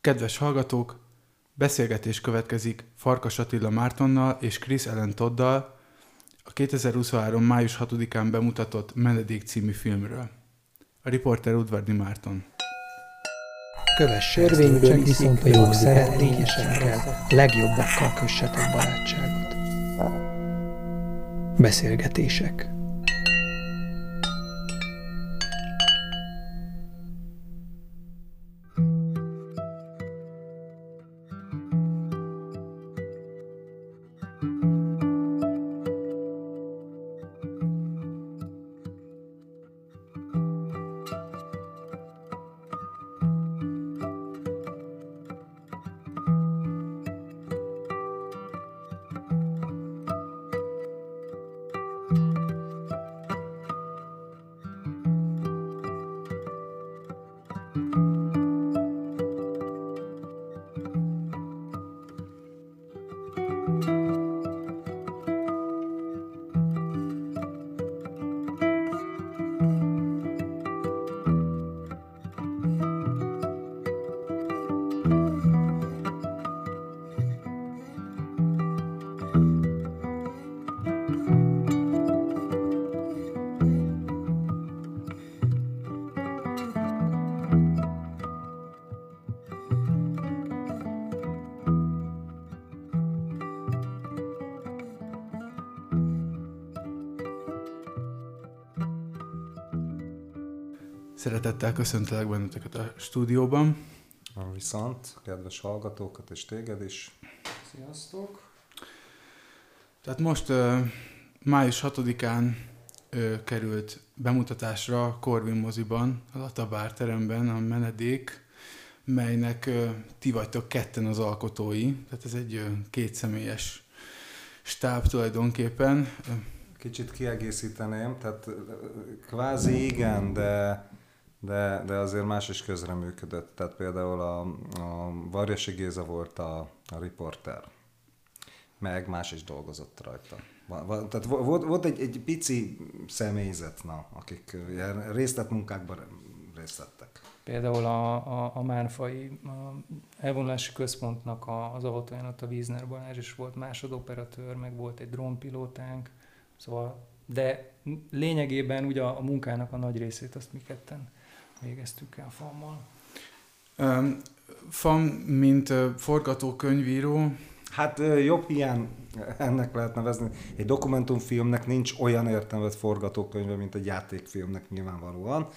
Kedves hallgatók, beszélgetés következik Farkas Attila Mártonnal és Chris Ellen Toddal a 2023. május 6-án bemutatott Menedék című filmről. A riporter Udvardi Márton. Kövesse Törvényből viszont a jog kell, legjobbakkal kössetek barátságot. Beszélgetések. Szeretettel köszöntelek benneteket a stúdióban. Viszont, kedves hallgatókat és téged is. Sziasztok! Tehát most uh, május 6-án uh, került bemutatásra a Corvin moziban, a Latabár teremben a menedék, melynek uh, ti vagytok ketten az alkotói, tehát ez egy uh, kétszemélyes stáb tulajdonképpen. Kicsit kiegészíteném, tehát kvázi igen, de de, de azért más is közreműködött. Tehát például a, a Varjasi Géza volt a, a riporter, meg más is dolgozott rajta. Tehát volt, volt egy, egy pici személyzet, na, akik részletmunkákban részt vettek. Például a, a, a Márfai a elvonulási központnak a, az autóján ott a Wiesner Balázs is volt másodoperatőr, meg volt egy drónpilótánk, szóval, de lényegében ugye a, a munkának a nagy részét azt mi ketten végeztük el FAM-mal. Um, FAM, mint uh, forgatókönyvíró, Hát jobb ilyen ennek lehet nevezni. Egy dokumentumfilmnek nincs olyan értelmet forgatókönyve, mint egy játékfilmnek nyilvánvalóan.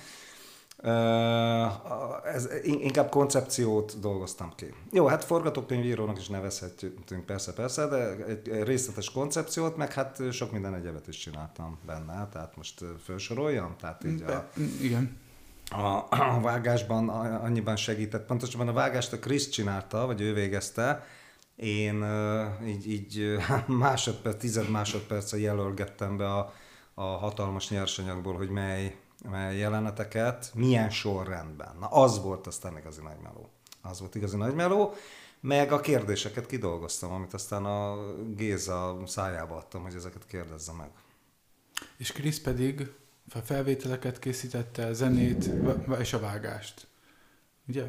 Ez, inkább koncepciót dolgoztam ki. Jó, hát forgatókönyvírónak is nevezhetünk, persze, persze, de egy részletes koncepciót, meg hát sok minden egyebet is csináltam benne, tehát most felsoroljam? Tehát így a, Igen a, a vágásban annyiban segített. Pontosabban a vágást a Krisz csinálta, vagy ő végezte. Én így, így másodperc, tized másodperce jelölgettem be a, a hatalmas nyersanyagból, hogy mely, mely jeleneteket, milyen sorrendben. Na az volt aztán igazi nagy meló. Az volt igazi nagy meló. Meg a kérdéseket kidolgoztam, amit aztán a Géza szájába adtam, hogy ezeket kérdezze meg. És Krisz pedig felvételeket készítette, zenét és a vágást. Ugye?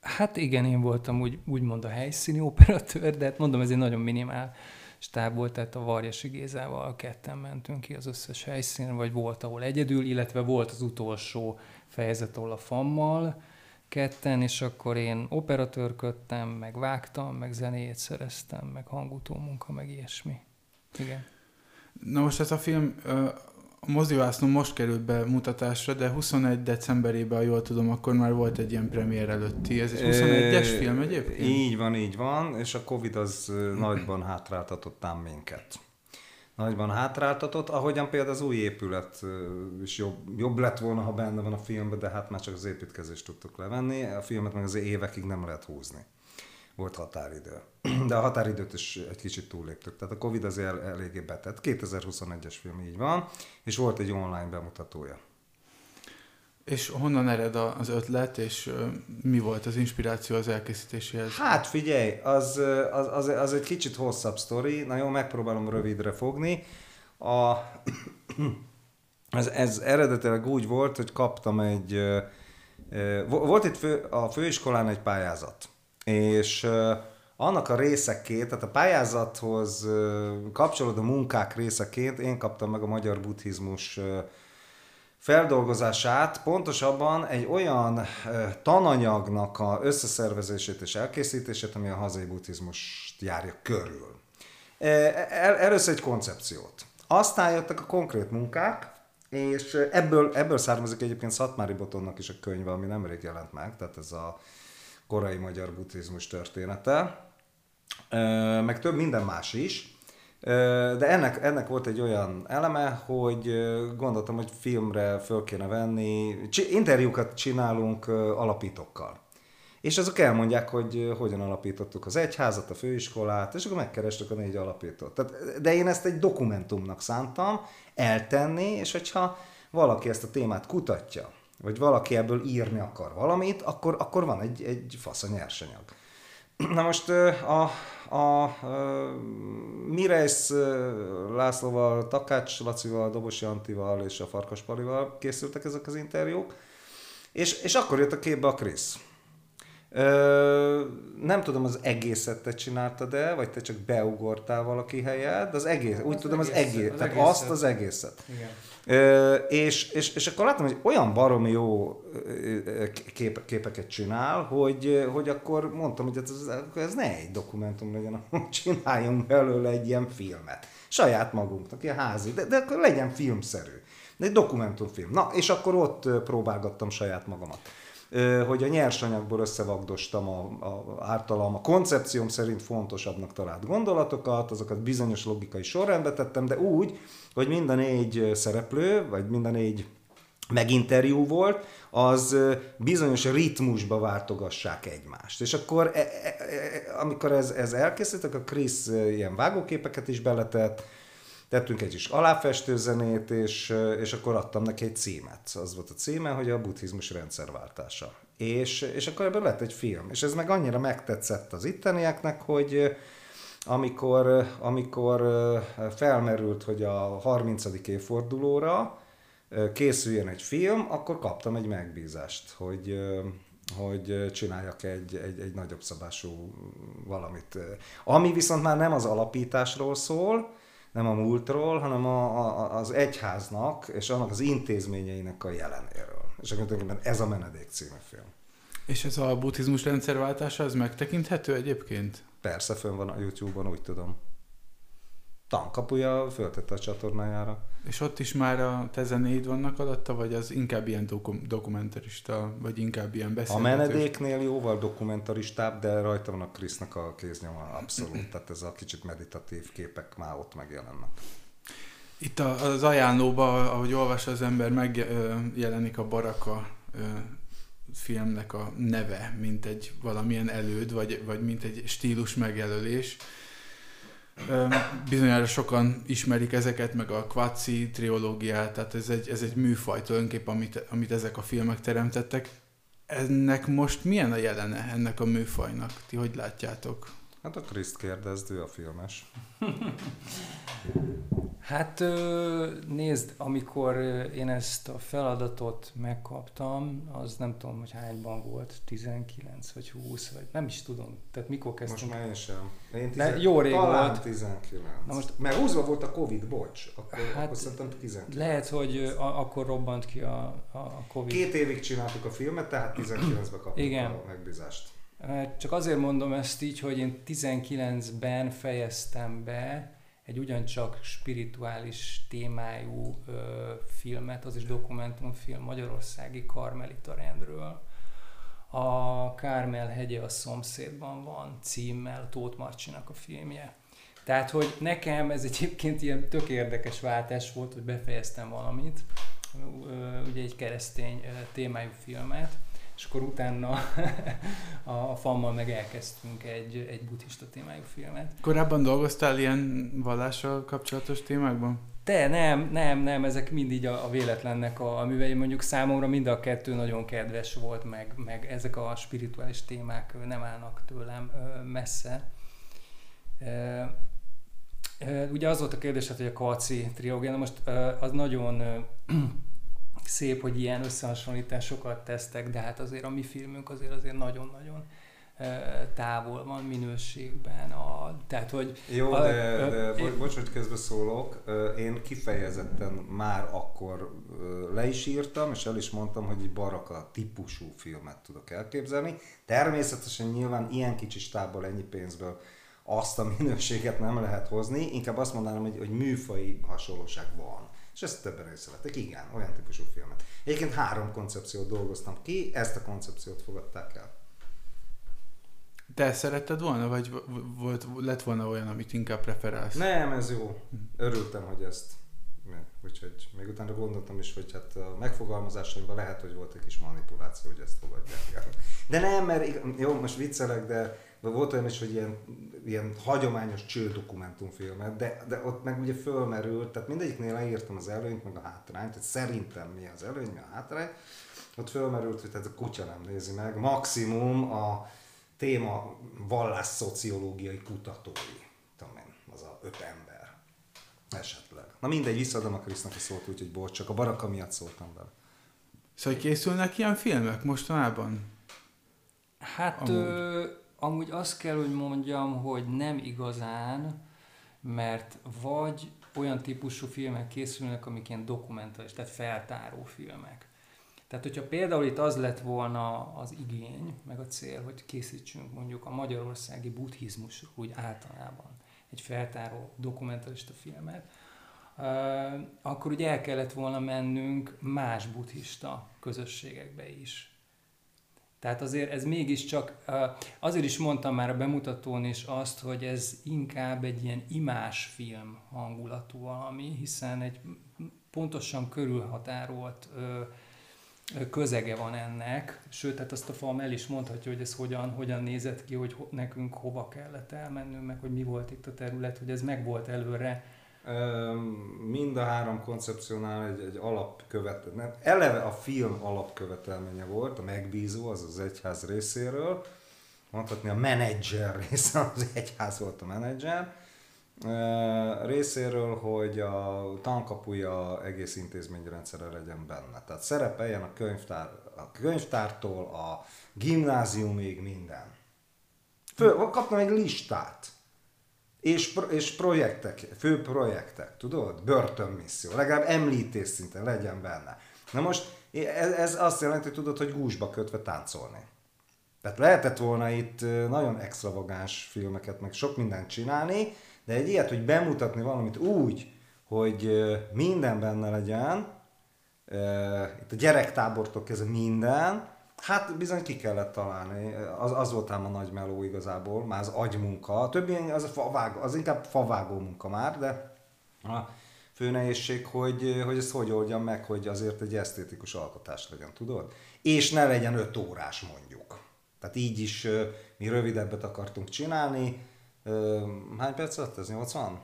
Hát igen, én voltam úgy, úgymond a helyszíni operatőr, de hát mondom, ez egy nagyon minimál stáb volt, tehát a Varjasi Gézával ketten mentünk ki az összes helyszínre, vagy volt, ahol egyedül, illetve volt az utolsó fejezet, ahol a fammal ketten, és akkor én operatőrködtem, meg vágtam, meg zenét szereztem, meg hangutó munka, meg ilyesmi. Igen. Na most ez a film a mozivászló most került be mutatásra, de 21 decemberében, jól tudom, akkor már volt egy ilyen premier előtti. Ez egy 21-es film egyébként? Így van, így van, és a Covid az nagyban hátráltatott ám minket. Nagyban hátráltatott, ahogyan például az új épület is jobb, jobb lett volna, ha benne van a filmben, de hát már csak az építkezést tudtuk levenni. A filmet meg az évekig nem lehet húzni volt határidő. De a határidőt is egy kicsit túlléptük. Tehát a Covid azért el, eléggé betett. 2021-es film így van, és volt egy online bemutatója. És honnan ered az ötlet, és mi volt az inspiráció az elkészítéséhez? Hát figyelj, az, az, az, az egy kicsit hosszabb sztori, na jó, megpróbálom rövidre fogni. A, ez, ez eredetileg úgy volt, hogy kaptam egy, Volt itt fő, a főiskolán egy pályázat, és annak a részeként, tehát a pályázathoz kapcsolódó munkák részeként én kaptam meg a magyar buddhizmus feldolgozását, pontosabban egy olyan tananyagnak a összeszervezését és elkészítését, ami a hazai buddhizmust járja körül. Először egy koncepciót. Aztán jöttek a konkrét munkák, és ebből, ebből származik egyébként Szatmári Botonnak is a könyve, ami nemrég jelent meg, tehát ez a korai magyar buddhizmus története, meg több minden más is. De ennek, ennek volt egy olyan eleme, hogy gondoltam, hogy filmre föl kéne venni, interjúkat csinálunk alapítókkal. És azok elmondják, hogy hogyan alapítottuk az egyházat, a főiskolát, és akkor megkerestük a négy alapítót. De én ezt egy dokumentumnak szántam eltenni, és hogyha valaki ezt a témát kutatja, vagy valaki ebből írni akar valamit, akkor, akkor van egy, egy fasz a nyersanyag. Na most a, a, a Mireis Lászlóval, Takács Lacival, Dobosi Antival és a Farkas Palival készültek ezek az interjúk, és, és akkor jött a képbe a Krisz. Ö, nem tudom, az egészet te csináltad el, vagy te csak beugortál valaki helyet, de az egész, úgy az tudom, az egész, egész az tehát egészet. azt az egészet. Igen. Ö, és, és, és akkor láttam, hogy olyan baromi jó kép, képeket csinál, hogy, hogy akkor mondtam, hogy ez, ez ne egy dokumentum legyen, hanem csináljunk belőle egy ilyen filmet. Saját magunknak, ilyen házi, de, de akkor legyen filmszerű. De egy dokumentumfilm. Na, és akkor ott próbálgattam saját magamat hogy a nyersanyagból összevagdostam a, a, általam a koncepcióm szerint fontosabbnak talált gondolatokat, azokat bizonyos logikai sorrendbe tettem, de úgy, hogy minden négy szereplő, vagy minden négy meginterjú volt, az bizonyos ritmusba váltogassák egymást. És akkor, e, e, e, amikor ez, ez elkészült, akkor Krisz ilyen vágóképeket is beletett, tettünk egy kis aláfestőzenét, és, és akkor adtam neki egy címet. Az volt a címe, hogy a buddhizmus rendszerváltása. És, és akkor ebből lett egy film. És ez meg annyira megtetszett az ittenieknek, hogy amikor, amikor felmerült, hogy a 30. évfordulóra készüljön egy film, akkor kaptam egy megbízást, hogy, hogy csináljak egy, egy, egy nagyobb szabású valamit. Ami viszont már nem az alapításról szól, nem a múltról, hanem a, a, az egyháznak és annak az intézményeinek a jelenéről. És akkor ez a Menedék című film. És ez a buddhizmus rendszerváltása, ez megtekinthető egyébként? Persze, fönn van a YouTube-on, úgy tudom tankapuja föltette a csatornájára. És ott is már a te zenéid vannak alatta, vagy az inkább ilyen dokum- dokumentarista, vagy inkább ilyen beszélgetés? A menedéknél jóval dokumentaristább, de rajta van a Krisznak a kéznyoma abszolút, tehát ez a kicsit meditatív képek már ott megjelennek. Itt az ajánlóban, ahogy olvas az ember, megjelenik a Baraka filmnek a neve, mint egy valamilyen előd, vagy, vagy mint egy stílus megjelölés Bizonyára sokan ismerik ezeket, meg a Quatsi triológiát, tehát ez egy, ez egy műfaj tulajdonképpen, amit, amit ezek a filmek teremtettek. Ennek most milyen a jelene ennek a műfajnak? Ti hogy látjátok? Hát a Kriszt kérdezd, ő a filmes. Hát nézd, amikor én ezt a feladatot megkaptam, az nem tudom, hogy hányban volt, 19 vagy 20, vagy nem is tudom. Tehát mikor kezdtem? Most már én sem. Én tizen... jó rég talán volt. 19. Na most... Mert 20 volt a Covid, bocs. Akkor, hát, akkor szerintem 19. Lehet, hogy a, akkor robbant ki a, a Covid. Két évig csináltuk a filmet, tehát 19-ben kaptuk Igen. a megbízást. Csak azért mondom ezt így, hogy én 19-ben fejeztem be egy ugyancsak spirituális témájú ö, filmet, az is dokumentumfilm Magyarországi Karmelita rendről. A Kármel hegye a szomszédban van címmel, Tóth Marcsinak a filmje. Tehát, hogy nekem ez egyébként ilyen tök érdekes váltás volt, hogy befejeztem valamit, ugye egy keresztény témájú filmet, és akkor utána a fammal meg elkezdtünk egy, egy buddhista témájú filmet. Korábban dolgoztál ilyen vallással kapcsolatos témákban? Te, nem, nem, nem, ezek mind így a, a véletlennek a, a művei, mondjuk számomra mind a kettő nagyon kedves volt, meg, meg ezek a spirituális témák nem állnak tőlem messze. Ugye az volt a kérdés, hogy a Kvaci triógia, most az nagyon szép, hogy ilyen összehasonlításokat tesztek, de hát azért a mi filmünk azért azért nagyon-nagyon távol van minőségben. A, tehát, hogy Jó, a, de, de ö, bo- bocs, hogy közben szólok. Én kifejezetten már akkor le is írtam, és el is mondtam, hogy egy baraka típusú filmet tudok elképzelni. Természetesen nyilván ilyen kicsi stábból, ennyi pénzből azt a minőséget nem lehet hozni, inkább azt mondanám, hogy, hogy műfai hasonlóság van. És ezt többen észrevettek, igen, olyan típusú filmet. Egyébként három koncepciót dolgoztam ki, ezt a koncepciót fogadták el. Te szeretted volna, vagy volt, lett volna olyan, amit inkább preferálsz? Nem, ez jó. Örültem, hogy ezt. Úgyhogy még utána gondoltam is, hogy hát a megfogalmazásaimban lehet, hogy volt egy kis manipuláció, hogy ezt fogadják el. De nem, mert jó, most viccelek, de volt olyan is, hogy ilyen, ilyen hagyományos csődokumentumfilmet, de, de ott meg ugye fölmerült, tehát mindegyiknél leírtam az előnyt, meg a hátrányt, tehát szerintem mi az előny, mi a hátrány. Ott fölmerült, hogy tehát a kutya nem nézi meg, maximum a téma vallásszociológiai kutatói, tudom én, az a öt ember. Esetleg. Na mindegy, visszaadom a Krisznak a szót, úgyhogy bocs, csak a baraka miatt szóltam bele. Szóval készülnek ilyen filmek mostanában? Hát amúgy. Ö, amúgy azt kell, hogy mondjam, hogy nem igazán, mert vagy olyan típusú filmek készülnek, amik ilyen dokumentális, tehát feltáró filmek. Tehát, hogyha például itt az lett volna az igény, meg a cél, hogy készítsünk mondjuk a magyarországi buddhizmusról úgy általában egy feltáró dokumentarista filmet, akkor ugye el kellett volna mennünk más buddhista közösségekbe is. Tehát azért ez mégiscsak, azért is mondtam már a bemutatón is azt, hogy ez inkább egy ilyen imás film hangulatú valami, hiszen egy pontosan körülhatárolt közege van ennek, sőt, hát azt a film el is mondhatja, hogy ez hogyan, hogyan nézett ki, hogy nekünk hova kellett elmennünk, meg hogy mi volt itt a terület, hogy ez meg volt előre. Mind a három koncepciónál egy, egy alapkövetelmény. Eleve a film alapkövetelménye volt, a megbízó, az az egyház részéről, mondhatni a menedzser része, az egyház volt a menedzser, részéről, hogy a tankapuja egész intézményrendszere legyen benne. Tehát szerepeljen a, könyvtár, a könyvtártól a gimnáziumig minden. Föl, kaptam egy listát. És, és projektek, fő projektek, tudod? Börtönmisszió, legalább említés szinten legyen benne. Na most ez, ez azt jelenti, hogy tudod, hogy gúzsba kötve táncolni. Tehát lehetett volna itt nagyon extravagáns filmeket, meg sok mindent csinálni, de egy ilyet, hogy bemutatni valamit úgy, hogy minden benne legyen, itt a gyerektábortól kezdve minden, hát bizony ki kellett találni. Az, az volt ám a nagy meló igazából, már az agymunka. A többi az, a favágó, az inkább favágó munka már, de a fő nehézség, hogy, hogy ezt hogy oldjam meg, hogy azért egy esztétikus alkotás legyen, tudod? És ne legyen öt órás mondjuk. Tehát így is mi rövidebbet akartunk csinálni, hány perc lett ez? 80?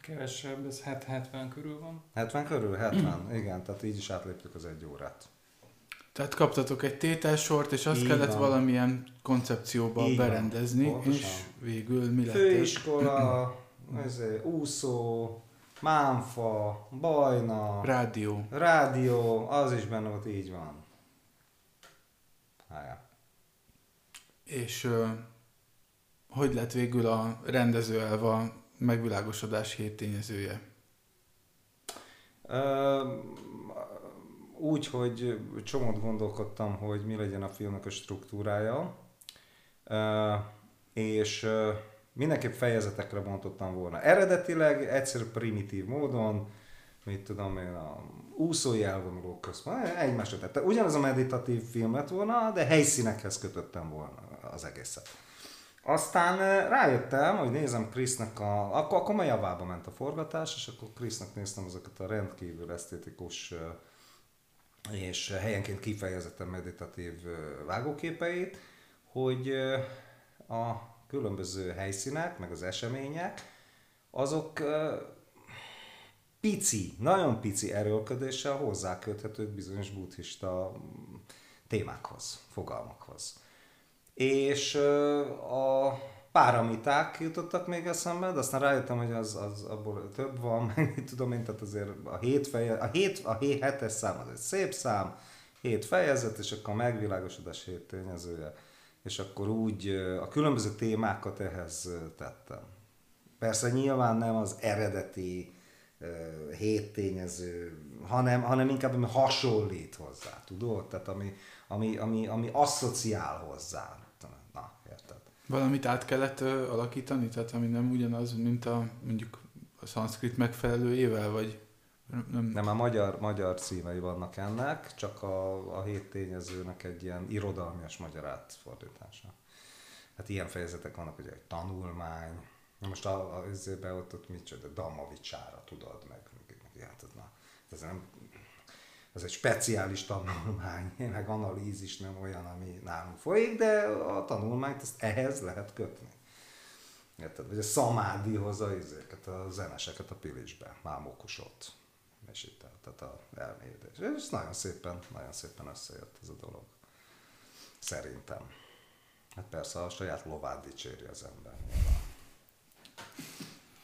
Kevesebb, ez 70 körül van. 70 körül? 70, igen, tehát így is átléptük az egy órát. Tehát kaptatok egy tételsort, és azt így kellett van. valamilyen koncepcióba így berendezni, van, és végül mi lett Főiskola, ezért, úszó, mámfa, bajna, rádió. Rádió, az is benne volt, így van. Hája. És hogy lett végül a rendező elva megvilágosodás hét tényezője? Úgy, hogy csomót gondolkodtam, hogy mi legyen a filmnek a struktúrája, és mindenképp fejezetekre bontottam volna. Eredetileg egyszerű primitív módon, mit tudom én, a úszói elvonulók közben, egymásra tette. Ugyanaz a meditatív film lett volna, de helyszínekhez kötöttem volna az egészet. Aztán rájöttem, hogy nézem Krisznek a... Akkor, akkor már javába ment a forgatás, és akkor Krisznek néztem azokat a rendkívül esztétikus és helyenként kifejezetten meditatív vágóképeit, hogy a különböző helyszínek, meg az események, azok pici, nagyon pici erőlködéssel hozzáköthetők bizonyos buddhista témákhoz, fogalmakhoz. És a páramiták jutottak még eszembe, de aztán rájöttem, hogy az, az abból több van, meg tudom én, tehát azért a hét, feje, a hét, a hét hetes szám az egy szép szám, hét fejezet, és akkor a megvilágosodás hét tényezője, és akkor úgy a különböző témákat ehhez tettem. Persze nyilván nem az eredeti hét tényező, hanem, hanem inkább ami hasonlít hozzá, tudod? Tehát ami, ami, ami, ami asszociál hozzá. Na? Valamit át kellett ö, alakítani, tehát ami nem ugyanaz, mint a mondjuk a szanszkrit megfelelőjével, vagy nem... nem, a magyar, magyar címei vannak ennek, csak a, a hét tényezőnek egy ilyen irodalmias magyar átfordítása. Hát ilyen fejezetek vannak, hogy egy tanulmány, most a, a izébe ott, ott micsoda, Damavicsára tudod, meg, meg, meg hát, na, ez nem, ez egy speciális tanulmány, meg analízis nem olyan, ami nálunk folyik, de a tanulmányt ezt ehhez lehet kötni. Érted? Vagy a szamádi hozza izéket, a zeneseket a Pilisbe, mámokosot, és itt tehát a elmélyedés. És nagyon szépen, nagyon szépen összejött ez a dolog. Szerintem. Hát persze a saját lovát dicséri az ember.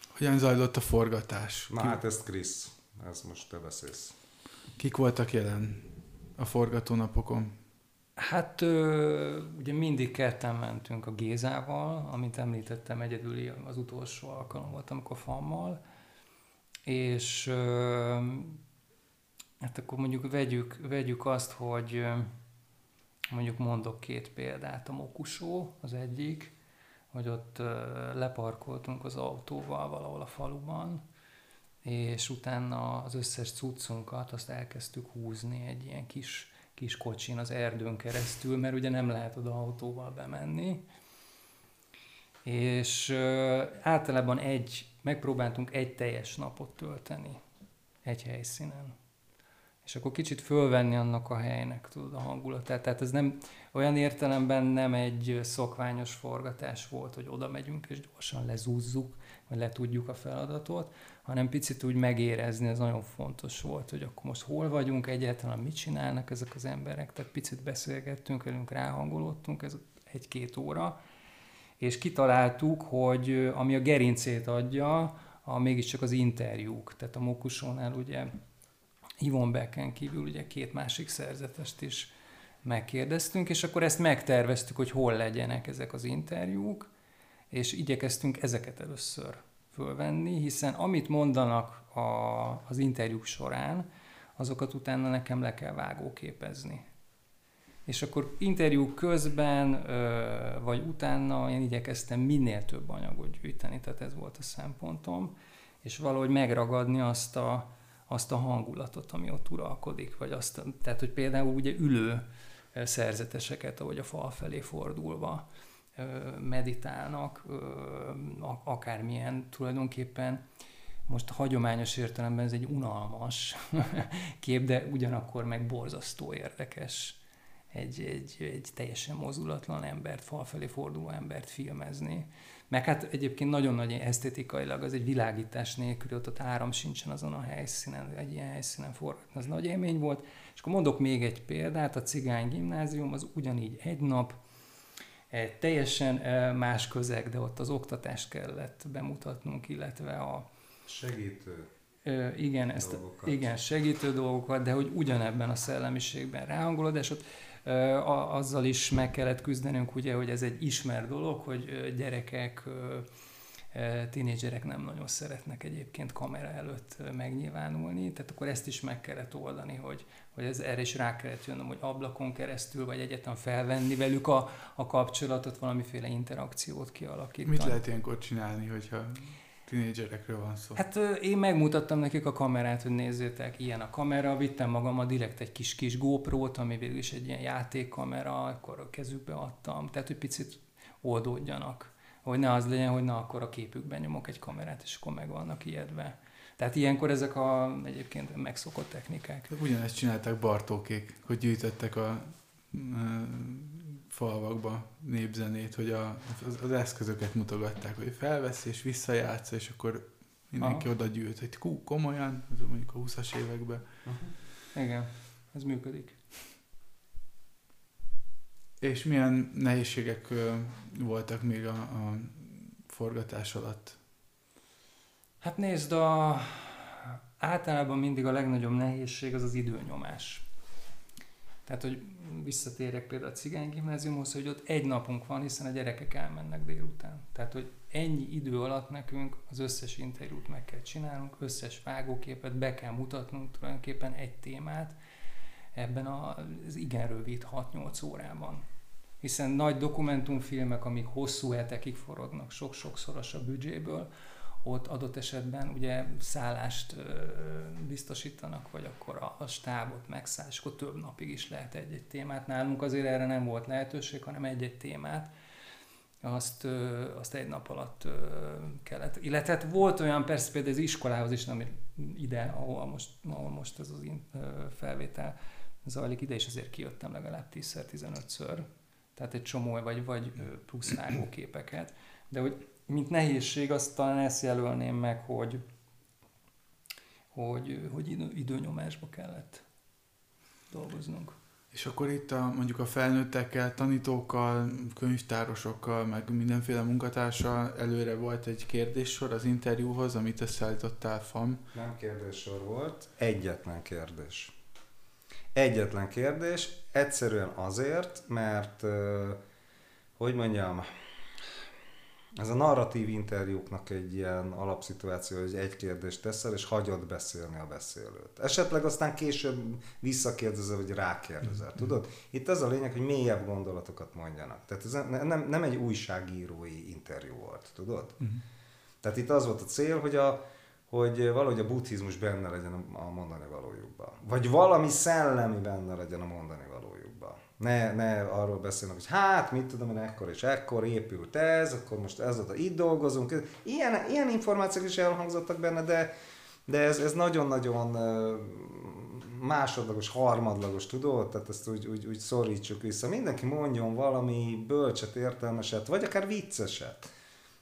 Hogyan zajlott a forgatás? Na hát ezt Krisz, ez most te beszélsz. Kik voltak jelen a forgatónapokon? Hát ugye mindig ketten mentünk a Gézával, amit említettem, egyedüli az utolsó alkalom volt, amikor fammal, és hát akkor mondjuk vegyük, vegyük azt, hogy mondjuk mondok két példát, a Mokusó az egyik, hogy ott leparkoltunk az autóval valahol a faluban, és utána az összes cuccunkat azt elkezdtük húzni egy ilyen kis, kis kocsin az erdőn keresztül, mert ugye nem lehet oda autóval bemenni. És általában egy, megpróbáltunk egy teljes napot tölteni egy helyszínen és akkor kicsit fölvenni annak a helynek tudod, a hangulatát. Tehát ez nem olyan értelemben nem egy szokványos forgatás volt, hogy oda megyünk és gyorsan lezúzzuk, vagy letudjuk a feladatot, hanem picit úgy megérezni, ez nagyon fontos volt, hogy akkor most hol vagyunk, egyáltalán mit csinálnak ezek az emberek, tehát picit beszélgettünk velünk, ráhangolódtunk, ez egy-két óra, és kitaláltuk, hogy ami a gerincét adja, a mégiscsak az interjúk. Tehát a Mokusónál ugye Ivon Becken kívül ugye két másik szerzetest is megkérdeztünk, és akkor ezt megterveztük, hogy hol legyenek ezek az interjúk, és igyekeztünk ezeket először fölvenni, hiszen amit mondanak a, az interjúk során, azokat utána nekem le kell vágóképezni. És akkor interjú közben, vagy utána én igyekeztem minél több anyagot gyűjteni, tehát ez volt a szempontom, és valahogy megragadni azt a, azt a hangulatot, ami ott uralkodik, vagy azt, tehát, hogy például ugye ülő szerzeteseket, ahogy a fal felé fordulva meditálnak, akármilyen tulajdonképpen most hagyományos értelemben ez egy unalmas kép, de ugyanakkor meg borzasztó érdekes egy, egy, egy teljesen mozulatlan embert, fal felé forduló embert filmezni. Meg hát egyébként nagyon nagy esztétikailag az egy világítás nélkül, ott, ott áram sincsen azon a helyszínen, egy ilyen helyszínen forgatni, az nagy élmény volt. És akkor mondok még egy példát, a Cigány Gimnázium az ugyanígy egy nap, egy teljesen más közeg, de ott az oktatást kellett bemutatnunk, illetve a segítő igen, ezt, igen, segítő dolgokat, de hogy ugyanebben a szellemiségben ráhangolod, és ott azzal is meg kellett küzdenünk, ugye, hogy ez egy ismer dolog, hogy gyerekek, tínédzserek nem nagyon szeretnek egyébként kamera előtt megnyilvánulni, tehát akkor ezt is meg kellett oldani, hogy, hogy ez, erre is rá kellett jönnöm, hogy ablakon keresztül, vagy egyetem felvenni velük a, a kapcsolatot, valamiféle interakciót kialakítani. Mit lehet ilyenkor csinálni, hogyha Tinédzserekről van szó. Hát én megmutattam nekik a kamerát, hogy nézzétek, ilyen a kamera, vittem magam a direkt egy kis kis GoPro-t, ami végül is egy ilyen játékkamera, akkor a kezükbe adtam, tehát hogy picit oldódjanak. Hogy ne az legyen, hogy na akkor a képükben nyomok egy kamerát, és akkor meg vannak ijedve. Tehát ilyenkor ezek a egyébként megszokott technikák. Ugyanezt csinálták Bartókék, hogy gyűjtöttek a falvakba népzenét, hogy a, az, az eszközöket mutogatták, hogy felvesz és visszajátsza, és akkor mindenki Aha. oda gyűjt, hogy kú, komolyan, mondjuk a 20-as években. Aha. Igen, ez működik. És milyen nehézségek voltak még a, a forgatás alatt? Hát nézd, a, általában mindig a legnagyobb nehézség az az időnyomás. Tehát, hogy visszatérjek például a cigány gimnáziumhoz, hogy ott egy napunk van, hiszen a gyerekek elmennek délután. Tehát, hogy ennyi idő alatt nekünk az összes interjút meg kell csinálnunk, összes vágóképet be kell mutatnunk tulajdonképpen egy témát ebben az igen rövid 6-8 órában. Hiszen nagy dokumentumfilmek, amik hosszú hetekig forognak, sok-sokszoros a büdzséből, ott adott esetben ugye szállást biztosítanak, vagy akkor a, a stábot megszáll, és akkor több napig is lehet egy-egy témát. Nálunk azért erre nem volt lehetőség, hanem egy-egy témát azt, azt egy nap alatt kellett. Illetve hát volt olyan, persze például az iskolához is, nem ide, ahol most, ahol most ez az felvétel zajlik, ide is azért kijöttem legalább 10-szer, 15-ször. Tehát egy csomó, vagy, vagy plusz vágóképeket. De hogy mint nehézség, azt talán ezt jelölném meg, hogy, hogy, hogy idő, időnyomásba kellett dolgoznunk. És akkor itt a, mondjuk a felnőttekkel, tanítókkal, könyvtárosokkal, meg mindenféle munkatársal előre volt egy kérdéssor az interjúhoz, amit összeállítottál FAM. Nem kérdéssor volt, egyetlen kérdés. Egyetlen kérdés, egyszerűen azért, mert, hogy mondjam, ez a narratív interjúknak egy ilyen alapszituáció, hogy egy kérdést teszel, és hagyod beszélni a beszélőt. Esetleg aztán később visszakérdezel, vagy rákérdezel. Mm-hmm. Tudod? Itt az a lényeg, hogy mélyebb gondolatokat mondjanak. Tehát ez nem, nem egy újságírói interjú volt, tudod? Mm-hmm. Tehát itt az volt a cél, hogy a, hogy valahogy a buddhizmus benne legyen a mondani valójukban. Vagy valami szellemi benne legyen a mondani valójukban. Ne, ne arról beszélnek, hogy hát, mit tudom én, ekkor és ekkor épült ez, akkor most ez a itt dolgozunk. Ilyen, ilyen információk is elhangzottak benne, de, de ez, ez nagyon-nagyon másodlagos, harmadlagos, tudod? Tehát ezt úgy, úgy, úgy szorítsuk vissza. Mindenki mondjon valami bölcset, értelmeset, vagy akár vicceset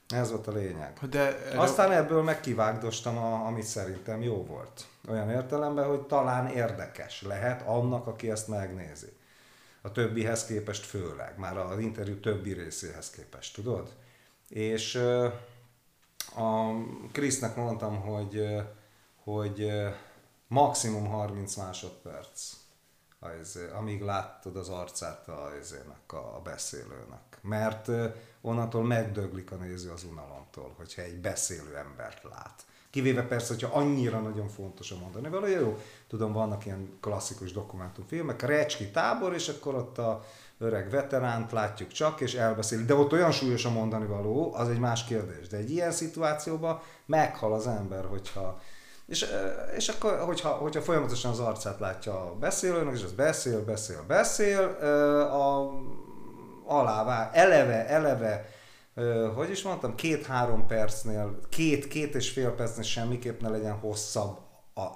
ez volt a lényeg. De. Aztán ebből megkivágdostam, a, amit szerintem jó volt. Olyan értelemben, hogy talán érdekes lehet annak, aki ezt megnézi. A többihez képest főleg, már az interjú többi részéhez képest, tudod? És a Krisznek mondtam, hogy, hogy maximum 30 másodperc, amíg láttad az arcát a, a beszélőnek. Mert onnantól megdöglik a néző az unalomtól, hogyha egy beszélő embert lát. Kivéve persze, hogyha annyira nagyon fontos a mondani való, jó, tudom, vannak ilyen klasszikus dokumentumfilmek, Recski tábor, és akkor ott a öreg veteránt látjuk csak, és elbeszél. De ott olyan súlyos a mondani való, az egy más kérdés. De egy ilyen szituációban meghal az ember, hogyha és, és akkor, hogyha, hogyha folyamatosan az arcát látja a beszélőnek, és az beszél, beszél, beszél, a, alává, eleve, eleve, hogy is mondtam, két-három percnél, két-két és fél percnél semmiképp ne legyen hosszabb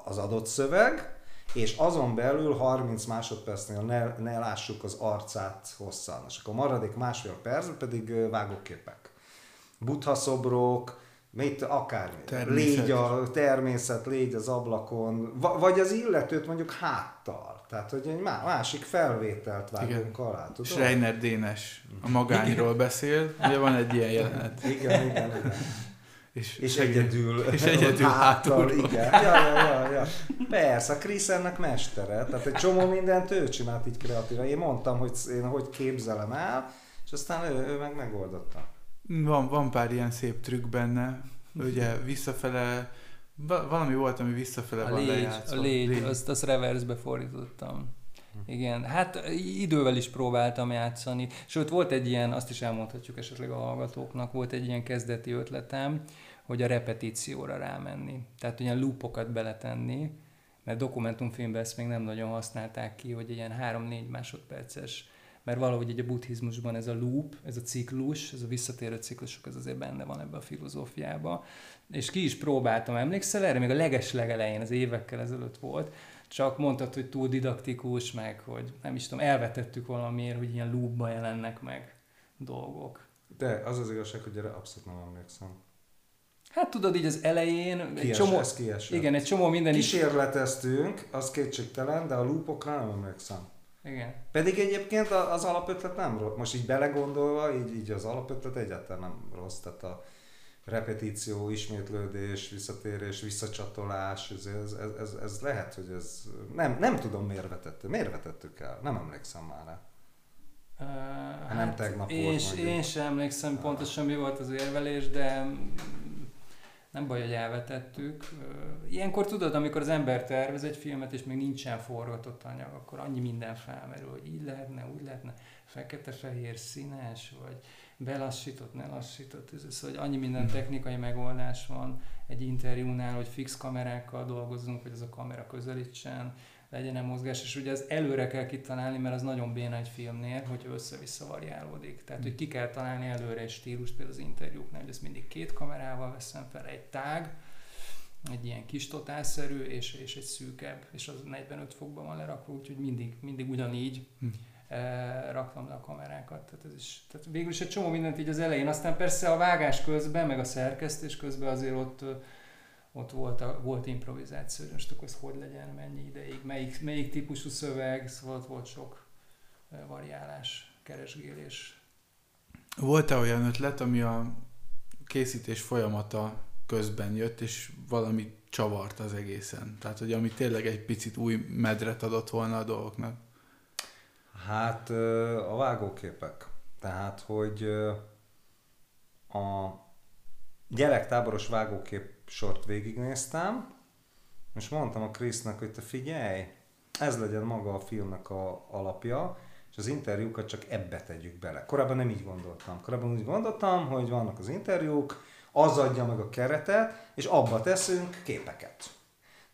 az adott szöveg, és azon belül 30 másodpercnél ne, ne lássuk az arcát hosszan. És akkor maradék másfél perc, pedig vágóképek. Buddha szobrok, mit, akármi. Természet. Légy a természet, légy az ablakon, vagy az illetőt mondjuk háttal. Tehát, hogy egy másik felvételt vágunk alá, tudod? Schreiner Dénes a magányról igen. beszél, ugye van egy ilyen jelenet. Igen, igen, igen. És, és egyedül, és egyedül hátul. hátul. Igen. Ja, ja, ja, ja. Persze, a Krisz ennek mestere. Tehát egy csomó mindent ő csinált így kreatívan. Én mondtam, hogy én hogy képzelem el, és aztán ő, ő meg megoldotta. Van, van pár ilyen szép trükk benne. Ugye visszafele valami volt, ami visszafele a van légy, A légy, légy. Azt, azt reverse-be fordítottam. Igen, hát idővel is próbáltam játszani. Sőt, volt egy ilyen, azt is elmondhatjuk esetleg a hallgatóknak, volt egy ilyen kezdeti ötletem, hogy a repetícióra rámenni. Tehát ilyen loopokat beletenni, mert dokumentumfilmben ezt még nem nagyon használták ki, hogy ilyen 3-4 másodperces mert valahogy egy a buddhizmusban ez a loop, ez a ciklus, ez a visszatérő ciklusok, ez azért benne van ebbe a filozófiába. És ki is próbáltam, emlékszel erre? Még a leges legelején, az évekkel ezelőtt volt, csak mondtad, hogy túl didaktikus, meg hogy nem is tudom, elvetettük valamiért, hogy ilyen loopba jelennek meg dolgok. De az az igazság, hogy erre abszolút nem emlékszem. Hát tudod, így az elején egy csomó, kiesett. igen, egy csomó minden Kísérleteztünk, az kétségtelen, de a loopokra nem emlékszem. Igen. Pedig egyébként az alapötlet nem rossz. Most így belegondolva, így, így az alapötlet egyáltalán nem rossz. Tehát a, repetíció, ismétlődés, visszatérés, visszacsatolás, ez, ez, ez, ez, lehet, hogy ez... Nem, nem tudom miért vetettük. Miért vetettük el? Nem emlékszem már rá. Uh, nem tegnap én, volt mondjuk. én sem emlékszem pontosan mi volt az érvelés, de nem baj, hogy elvetettük. Ilyenkor tudod, amikor az ember tervez egy filmet, és még nincsen forgatott anyag, akkor annyi minden felmerül, hogy így lehetne, úgy lehetne, fekete-fehér, színes, vagy belassított, ne lassított, ez, ez, hogy annyi minden technikai megoldás van egy interjúnál, hogy fix kamerákkal dolgozzunk, hogy az a kamera közelítsen, legyen -e mozgás, és ugye ez előre kell kitalálni, mert az nagyon béna egy filmnél, hogy össze-vissza variálódik. Tehát, hogy ki kell találni előre egy stílust, például az interjúknál, hogy ezt mindig két kamerával veszem fel, egy tág, egy ilyen kis totálszerű, és, és egy szűkebb, és az 45 fokban van lerakva, úgyhogy mindig, mindig ugyanígy Hm. Eh, raktam le a kamerákat. Tehát, ez is, tehát végül is egy csomó mindent így az elején. Aztán persze a vágás közben, meg a szerkesztés közben azért ott ott volt, a, volt improvizáció, hogy most akkor ez hogy legyen, mennyi ideig, melyik, melyik típusú szöveg, szóval ott volt sok variálás, keresgélés. Volt-e olyan ötlet, ami a készítés folyamata közben jött, és valami csavart az egészen? Tehát, hogy ami tényleg egy picit új medret adott volna a dolgoknak? Hát a vágóképek. Tehát, hogy a gyerektáboros vágókép sort végignéztem, és mondtam a Krisznek, hogy te figyelj, ez legyen maga a filmnek a alapja, és az interjúkat csak ebbe tegyük bele. Korábban nem így gondoltam. Korábban úgy gondoltam, hogy vannak az interjúk, az adja meg a keretet, és abba teszünk képeket.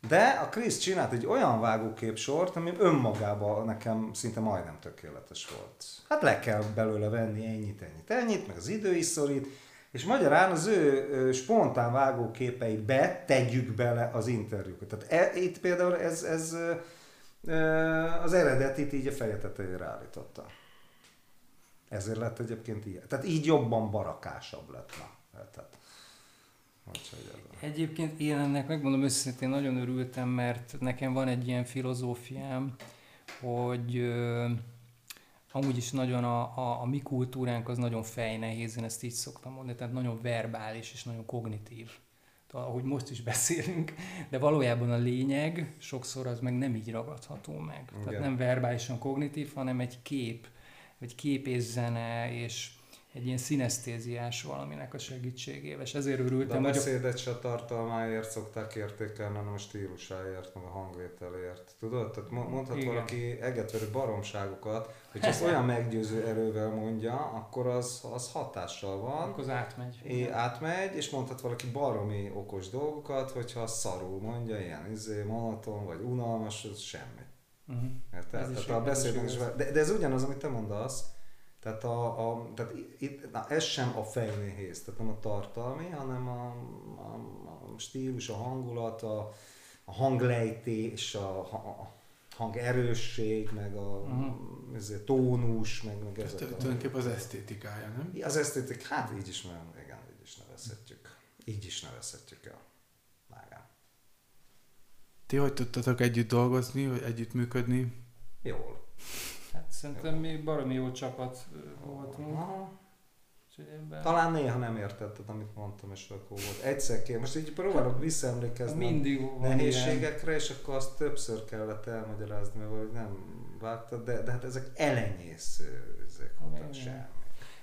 De a Krisz csinált egy olyan vágóképsort, ami önmagában nekem szinte majdnem tökéletes volt. Hát le kell belőle venni ennyit, ennyit, ennyit, meg az idő is szorít, és magyarán az ő spontán vágóképeibe tegyük bele az interjúkat. Tehát e, itt például ez, ez az eredetit így a feje tetejére állította. Ezért lett egyébként ilyen. Tehát így jobban barakásabb lett. Na, tehát, a- Egyébként én ennek megmondom őszintén nagyon örültem, mert nekem van egy ilyen filozófiám, hogy ö, amúgy is nagyon a, a, a mi kultúránk az nagyon fejnehéz, én ezt így szoktam mondani, tehát nagyon verbális és nagyon kognitív. Ahogy most is beszélünk, de valójában a lényeg sokszor az meg nem így ragadható meg. Igen. Tehát nem verbálisan kognitív, hanem egy kép, vagy kép és zene, és egy ilyen szinesztéziás valaminek a segítségével. És ezért De örültem, hogy a beszédet se tartalmáért szokták értékelni, hanem a stílusáért, meg a hangvételért. Tudod? Tehát mo- mondhat Igen. valaki egetverő baromságokat, hogy ezt olyan meggyőző erővel mondja, akkor az, az hatással van. akkor az átmegy. É, átmegy, és mondhat valaki baromi okos dolgokat, hogyha szarul mondja, ilyen izé, monoton, vagy unalmas, az semmi. Uh-huh. Érted? Tehát a beszédnek is, de, de, ez ugyanaz, amit te mondasz. Tehát, a, a, tehát itt, na, ez sem a fejnéhéz, tehát nem a tartalmi, hanem a, a, a stílus, a hangulat, a, a hanglejtés, a, a hang erősség, meg a Mhm. uh tónus, meg, meg ezek a... tulajdonképpen az esztétikája, nem? Az esztétik, hát így is, igen, így is nevezhetjük. Így is nevezhetjük el. Vágán. Ti hogy tudtatok együtt dolgozni, vagy együtt működni? Jól. Szerintem mi baromi jó csapat voltunk. Aha. Ebben Talán néha nem értetted, amit mondtam, és akkor volt. Egyszer kér. Most így próbálok visszaemlékezni mindig van ilyen. nehézségekre, és akkor azt többször kellett elmagyarázni, mert nem vágtad, de, de hát ezek elenyésző ezek voltak semmi.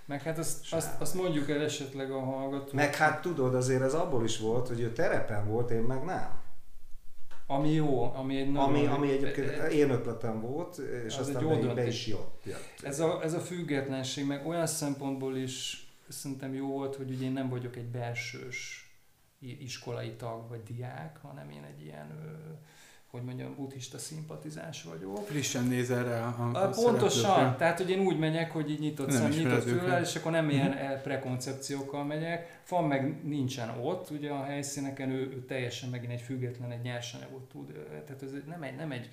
Meg hát azt, azt, azt mondjuk el esetleg a hallgatók. Meg hát tudod, azért ez abból is volt, hogy ő terepen volt, én meg nem. Ami jó, ami egy nagyon... Ami, ami egyébként én ötletem volt, és Az aztán egy be, be is jött. jött. Ez a, ez a függetlenség, meg olyan szempontból is szerintem jó volt, hogy ugye én nem vagyok egy belsős iskolai tag vagy diák, hanem én egy ilyen, hogy mondjam, buddhista szimpatizáns vagyok. Frissen nézel rá a, a A, pontosan, szereplőkre. tehát hogy én úgy megyek, hogy így nyitott Nem szem, nyitott füllel, és akkor nem ilyen el- prekoncepciókkal megyek. Fan meg nincsen ott, ugye a helyszíneken, ő, ő teljesen megint egy független, egy nyersanyagot tud, tehát ez nem egy, nem egy,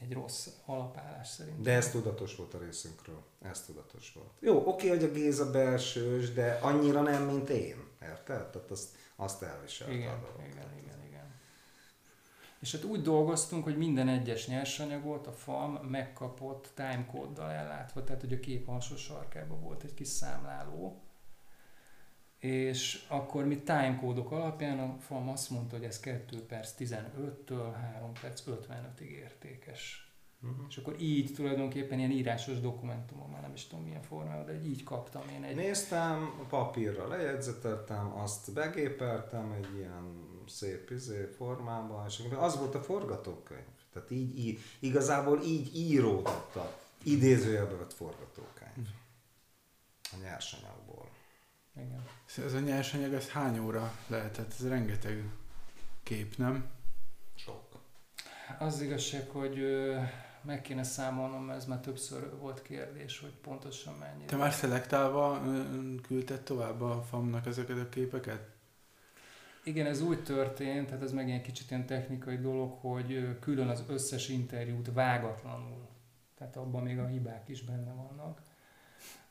egy rossz alapállás szerintem. De ez tudatos volt a részünkről. Ez tudatos volt. Jó, oké, hogy a Géza belsős, de annyira nem, mint én. Érted? Tehát azt, azt elviselte Igen, a dolog. igen, igen. És hát úgy dolgoztunk, hogy minden egyes nyersanyagot a FAM megkapott timecode-dal ellátva, tehát hogy a kép alsó sarkában volt egy kis számláló, és akkor mi timecódok alapján a FAM azt mondta, hogy ez 2 perc 15-től 3 perc 55-ig értékes. Uh-huh. És akkor így tulajdonképpen ilyen írásos dokumentumon, már nem is tudom milyen formában, de így kaptam én egy... Néztem, papírra lejegyzeteltem, azt begépeltem egy ilyen szép izé formában, és az volt a forgatókönyv. Tehát így, így igazából így íródott a idézőjelbe vett forgatókönyv. A nyersanyagból. Igen. Ez a nyersanyag, ez hány óra lehetett? Ez rengeteg kép, nem? Sok. Az igazság, hogy meg kéne számolnom, mert ez már többször volt kérdés, hogy pontosan mennyi. Te már szelektálva küldted tovább a famnak ezeket a képeket? Igen, ez úgy történt, tehát ez meg egy kicsit ilyen technikai dolog, hogy külön az összes interjút vágatlanul, tehát abban még a hibák is benne vannak.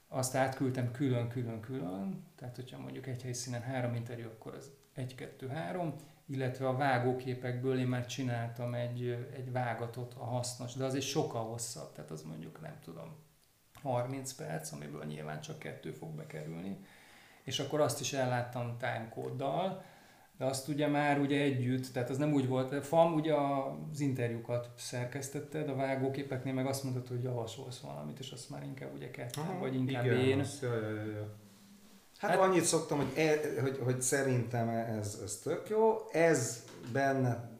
Azt átküldtem külön-külön-külön, tehát hogyha mondjuk egy helyszínen három interjú, akkor az egy, kettő, három, illetve a vágóképekből én már csináltam egy, egy vágatot, a hasznos, de az egy sokkal hosszabb, tehát az mondjuk nem tudom, 30 perc, amiből nyilván csak kettő fog bekerülni, és akkor azt is elláttam timecode-dal, de azt ugye már ugye együtt, tehát az nem úgy volt, FAM ugye az interjúkat szerkesztetted, a vágóképeknél meg azt mondtad, hogy javasolsz valamit, és azt már inkább ugye ketten, vagy inkább igen, én. Azt, ja, ja, ja. Hát, hát annyit szoktam, hogy, e, hogy, hogy szerintem ez, ez tök jó, ez benne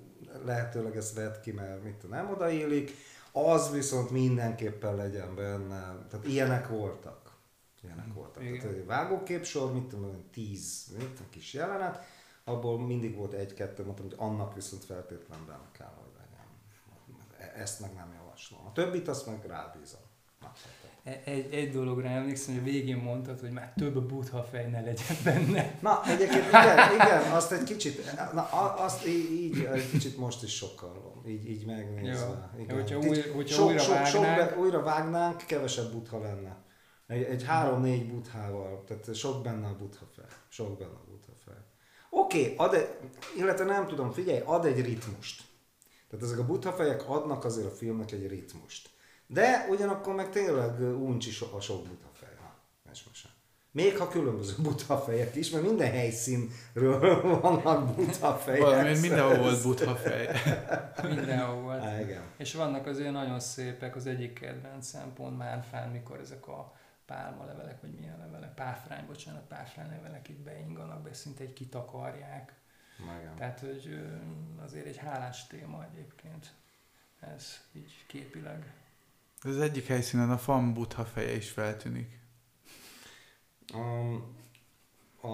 lehetőleg ezt vett ki, mert mit nem odaillik, az viszont mindenképpen legyen benne, tehát ilyenek voltak. Ilyenek hm, voltak. Igen. Tehát vágóképsor, mit tudom, tíz mit, kis jelenet, abból mindig volt egy-kettő, mondtam, hogy annak viszont feltétlenül benne kell, hogy legyen. E, ezt meg nem javaslom. A többit azt meg rábízom. E, egy, egy dologra emlékszem, hogy a végén mondtad, hogy már több buddha fej ne legyen benne. Na, egyébként igen, igen azt egy kicsit, na, azt így, így egy kicsit most is sokkal, így, így megnézve. Jó. Igen. Hogyha, új, hogyha sok, újra, sok, vágnánk... sok be, újra vágnánk, kevesebb buddha lenne. Egy, egy három-négy buddhával, tehát sok benne a buddha fej. Sok benne a buddha fej. Oké, okay, ad egy, illetve nem tudom, figyelj, ad egy ritmust. Tehát ezek a buddha fejek adnak azért a filmnek egy ritmust. De ugyanakkor meg tényleg uncsi so, a sok buta fej. Ha, mesmesen. Még ha különböző buta fejek is, mert minden helyszínről vannak buta fejek. Valami, mindenhol volt buta fej. mindenhol volt. Há, igen. És vannak azért nagyon szépek, az egyik kedvenc szempont Márfán, mikor ezek a pálma levelek, vagy milyen levelek, páfrány, bocsánat, páfrány levelek itt beinganak be, szinte egy kitakarják. Igen. Tehát, hogy azért egy hálás téma egyébként. Ez így képileg. Az egyik helyszínen a fan butha feje is feltűnik. Um, a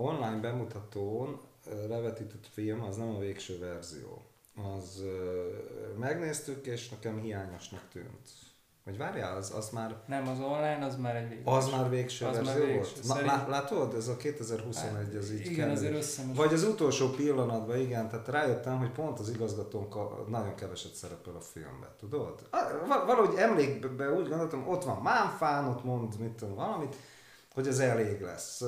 online bemutatón levetített film az nem a végső verzió. Az uh, megnéztük, és nekem hiányosnak tűnt. Vagy várjál, az, az már... Nem, az online, az már egy végső. Az már végső az verzió már végső. volt? Szerint... Na, látod, ez a 2021, az így Igen, azért összemes. Vagy az utolsó pillanatban, igen, tehát rájöttem, hogy pont az igazgatónk nagyon keveset szerepel a filmben, tudod? Valahogy emlékben úgy gondoltam, ott van Mánfán, ott mond, mit tudom, valamit, hogy ez elég lesz.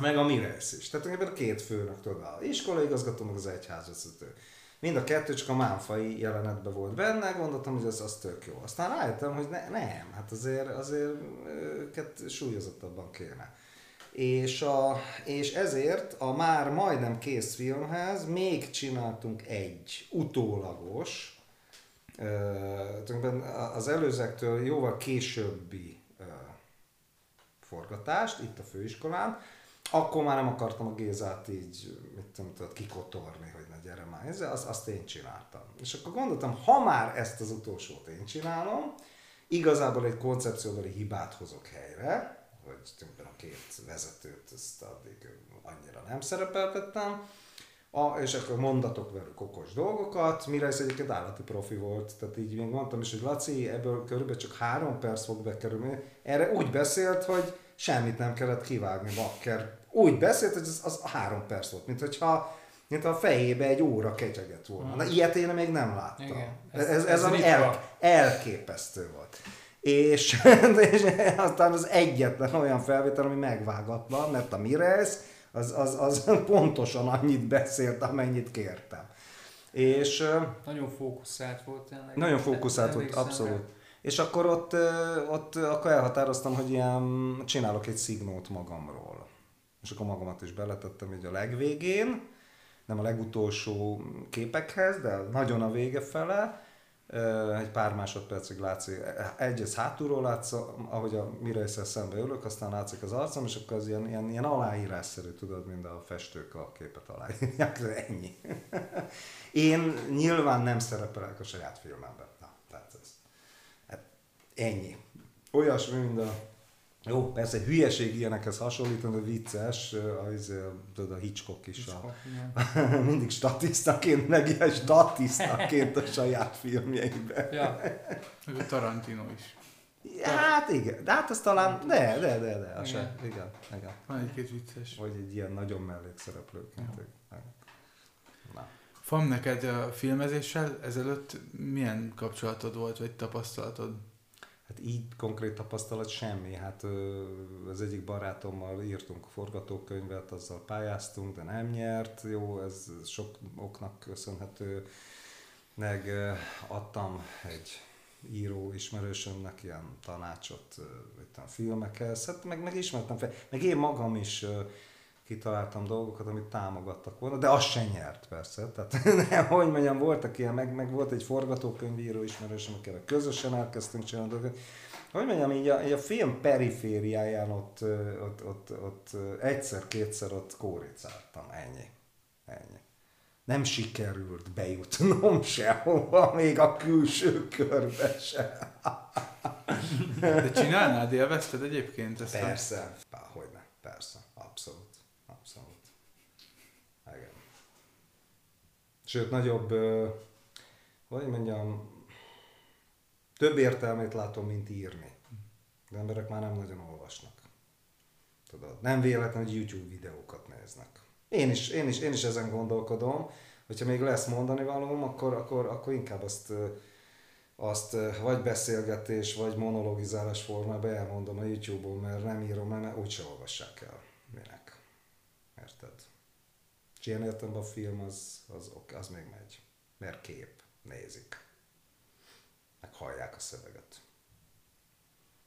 Meg a Mires is. Tehát a két főnök, tudod, a iskolai igazgató, meg az egyházvezető. Mind a kettő csak a mánfai jelenetben volt benne, gondoltam, hogy az, az tök jó. Aztán rájöttem, hogy ne, nem, hát azért, azért őket súlyozottabban kéne. És, a, és ezért a már majdnem kész filmhez még csináltunk egy utólagos, az előzektől jóval későbbi forgatást itt a főiskolán, akkor már nem akartam a Gézát így, mit tudom, tudod, kikotorni, már ezzel, azt, én csináltam. És akkor gondoltam, ha már ezt az utolsót én csinálom, igazából egy koncepcióbeli hibát hozok helyre, hogy a két vezetőt ezt addig annyira nem szerepeltettem, a, és akkor mondatok velük okos dolgokat, mire ez egyébként állati profi volt, tehát így még mondtam is, hogy Laci, ebből körülbelül csak három perc fog bekerülni. Erre úgy beszélt, hogy semmit nem kellett kivágni, bakker úgy beszélt, hogy az, az három perc volt, mint hogyha mint a fejébe egy óra kecseget volna. Na, ilyet én még nem láttam. Igen, ez, ez, ez, ez el, elképesztő volt. És, és aztán az egyetlen olyan felvétel, ami megvágatlan, mert a Mires az, az, az pontosan annyit beszélt, amennyit kértem. És, nagyon fókuszált volt tényleg. Nagyon fókuszált volt, abszolút. És akkor ott, ott akkor elhatároztam, hogy ilyen, csinálok egy szignót magamról és akkor magamat is beletettem így a legvégén, nem a legutolsó képekhez, de nagyon a vége fele, egy pár másodpercig látszik, egyrészt hátulról látsz, ahogy a mire szembe ülök, aztán látszik az arcom, és akkor az ilyen, ilyen, ilyen aláírásszerű, tudod, mint a festők a képet aláírják, ennyi. Én nyilván nem szerepelek a saját filmemben. Na, tehát ez, hát ennyi. Olyasmi, mint a jó, persze hülyeség ilyenekhez hasonlítani, de vicces, az, tudod, a Hitchcock is Hitchcock, a, mindig statisztaként, meg ilyen statisztaként a saját filmjeiben. Ja. A Tarantino is. Hát igen, de hát az talán, de, de, de, de, az igen. Se, igen, igen. Van egy-két vicces. Vagy egy ilyen nagyon mellékszereplőként. Ja. Fam, neked a filmezéssel ezelőtt milyen kapcsolatod volt, vagy tapasztalatod? Hát így konkrét tapasztalat semmi. Hát az egyik barátommal írtunk forgatókönyvet, azzal pályáztunk, de nem nyert. Jó, ez sok oknak köszönhető. Meg adtam egy író ismerősömnek ilyen tanácsot a filmekhez, hát meg, meg ismertem fel, meg én magam is kitaláltam dolgokat, amit támogattak volna, de az se nyert persze. Tehát, nem, hogy mondjam, voltak ilyen, meg, meg volt egy forgatókönyvíró ismerős, amikkel közösen elkezdtünk csinálni dolgokat. Hogy mondjam, így a, így a film perifériáján ott, ott, ott, ott egyszer-kétszer ott kóricáltam, ennyi. Ennyi. Nem sikerült bejutnom sehova, még a külső körbe se. De csinálnád, élvezted egyébként ezt? Persze, a... hogy ne, persze, abszolút. Sőt, nagyobb, hogy mondjam, több értelmét látom, mint írni. De emberek már nem nagyon olvasnak. Tudod, nem véletlen, hogy YouTube videókat néznek. Én is, én is, én is ezen gondolkodom, hogyha még lesz mondani valóm, akkor, akkor, akkor inkább azt, azt vagy beszélgetés, vagy monologizálás formában elmondom a YouTube-on, mert nem írom, mert úgyse olvassák el. Minek? Érted? És ilyen értelemben a film az, az, az még megy. Mert kép, nézik. Meg hallják a szöveget.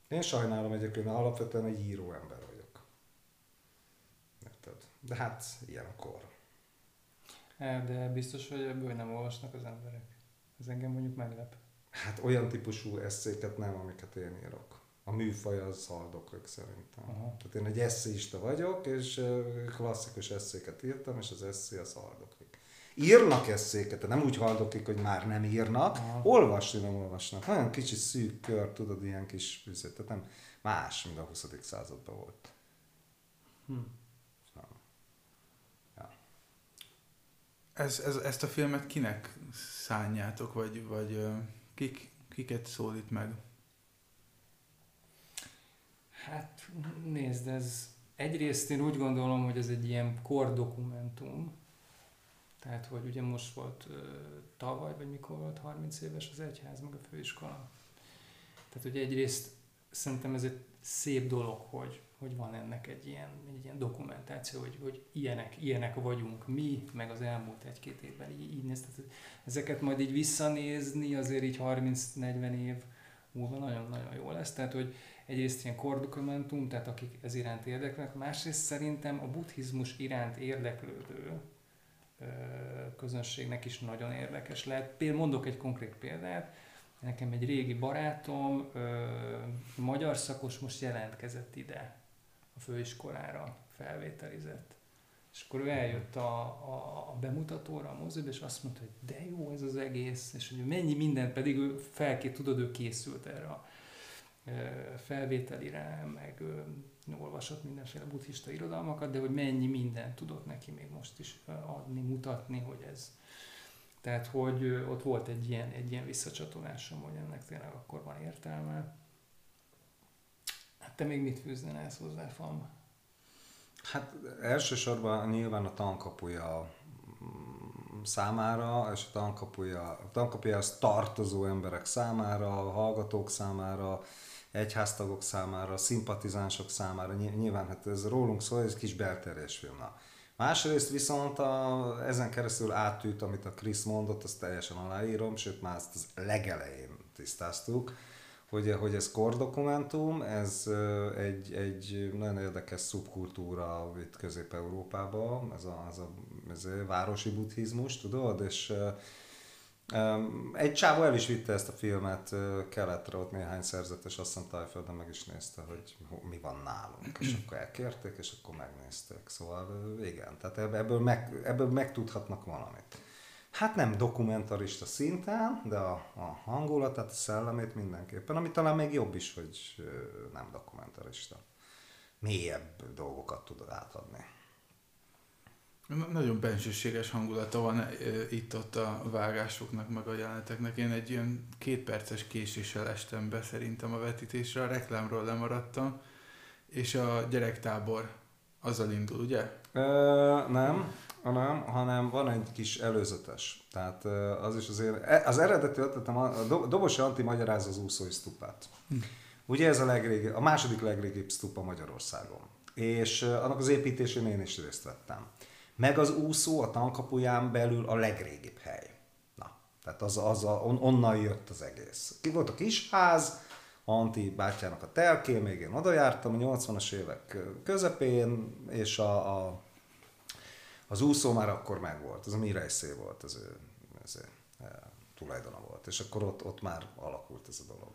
Én sajnálom egyébként, mert alapvetően egy író ember vagyok. Érted? De hát ilyen a kor. De biztos, hogy ebből nem olvasnak az emberek. Ez engem mondjuk meglep. Hát olyan típusú eszéket nem, amiket én írok a műfaj az haldoklik szerintem. Aha. Tehát én egy eszéista vagyok, és klasszikus eszéket írtam, és az eszé az haldoklik. Írnak eszéket, nem úgy haldoklik, hogy már nem írnak, Aha. olvasni nem olvasnak. Nagyon kicsi szűk kör, tudod, ilyen kis üzlet, tehát nem más, mint a 20. században volt. Hm. Ja. Ez, ez, ezt a filmet kinek szánjátok, vagy, vagy kik, kiket szólít meg? Hát nézd, ez egyrészt én úgy gondolom, hogy ez egy ilyen kordokumentum, tehát, hogy ugye most volt uh, tavaly, vagy mikor volt 30 éves az egyház, meg a főiskola. Tehát, hogy egyrészt szerintem ez egy szép dolog, hogy, hogy van ennek egy ilyen, egy ilyen dokumentáció, hogy, hogy ilyenek, ilyenek vagyunk mi, meg az elmúlt egy-két évben így, így néz. Tehát ezeket majd így visszanézni azért így 30-40 év múlva nagyon-nagyon jó lesz. Tehát, hogy egyrészt ilyen kordokumentum, tehát akik ez iránt érdeklnek, másrészt szerintem a buddhizmus iránt érdeklődő közönségnek is nagyon érdekes lehet. Például mondok egy konkrét példát, nekem egy régi barátom, magyar szakos most jelentkezett ide a főiskolára, felvételizett. És akkor ő eljött a, a, a bemutatóra, a moziba, és azt mondta, hogy de jó ez az egész, és hogy mennyi mindent, pedig ő felké, tudod, ő készült erre a felvételire, meg olvasott mindenféle buddhista irodalmakat, de hogy mennyi mindent tudott neki még most is adni, mutatni, hogy ez. Tehát, hogy ott volt egy ilyen, egy ilyen visszacsatolásom, hogy ennek tényleg akkor van értelme. Hát te még mit fűznél ezt hozzá, Fam? Hát elsősorban nyilván a tankapuja mm, számára, és a tankapuja, a tankapuja az tartozó emberek számára, a hallgatók számára, egyháztagok számára, szimpatizánsok számára, nyilván hát ez rólunk szól, ez kis belterjes film. Na. Másrészt viszont a, ezen keresztül átült, amit a Krisz mondott, azt teljesen aláírom, sőt már azt az legelején tisztáztuk, hogy, hogy ez kordokumentum, ez egy, egy nagyon érdekes szubkultúra itt Közép-Európában, ez a, ez a, ez a városi buddhizmus, tudod, és egy csávó el is vitte ezt a filmet keletre, ott néhány szerzetes, azt hiszem Tájföldön meg is nézte, hogy mi van nálunk, és akkor elkérték, és akkor megnézték. Szóval igen, tehát ebből, meg, ebből megtudhatnak valamit. Hát nem dokumentarista szinten, de a, a hangulatát, a szellemét mindenképpen, ami talán még jobb is, hogy nem dokumentarista. Mélyebb dolgokat tud átadni. Nagyon bensőséges hangulata van itt-ott a vágásoknak, meg a jeleneteknek. Én egy ilyen két perces késéssel estem be szerintem a vetítésre, a reklámról lemaradtam, és a gyerektábor azzal indul, ugye? Ö, nem, nem, hanem van egy kis előzetes. Tehát az is azért, e, az eredeti ötletem, a Dobosi Anti magyaráz az úszói stupát. Hm. Ugye ez a, legrégi, a második legrégibb stupa Magyarországon. És annak az építésén én is részt vettem meg az úszó a tankapuján belül a legrégibb hely. Na, tehát az, az a, on, onnan jött az egész. Ki volt a kis ház, Anti bátyának a telké, még én oda jártam a 80-as évek közepén, és a, a, az úszó már akkor megvolt, az a Mirejszé volt az ő, az ő e, tulajdona volt, és akkor ott, ott már alakult ez a dolog.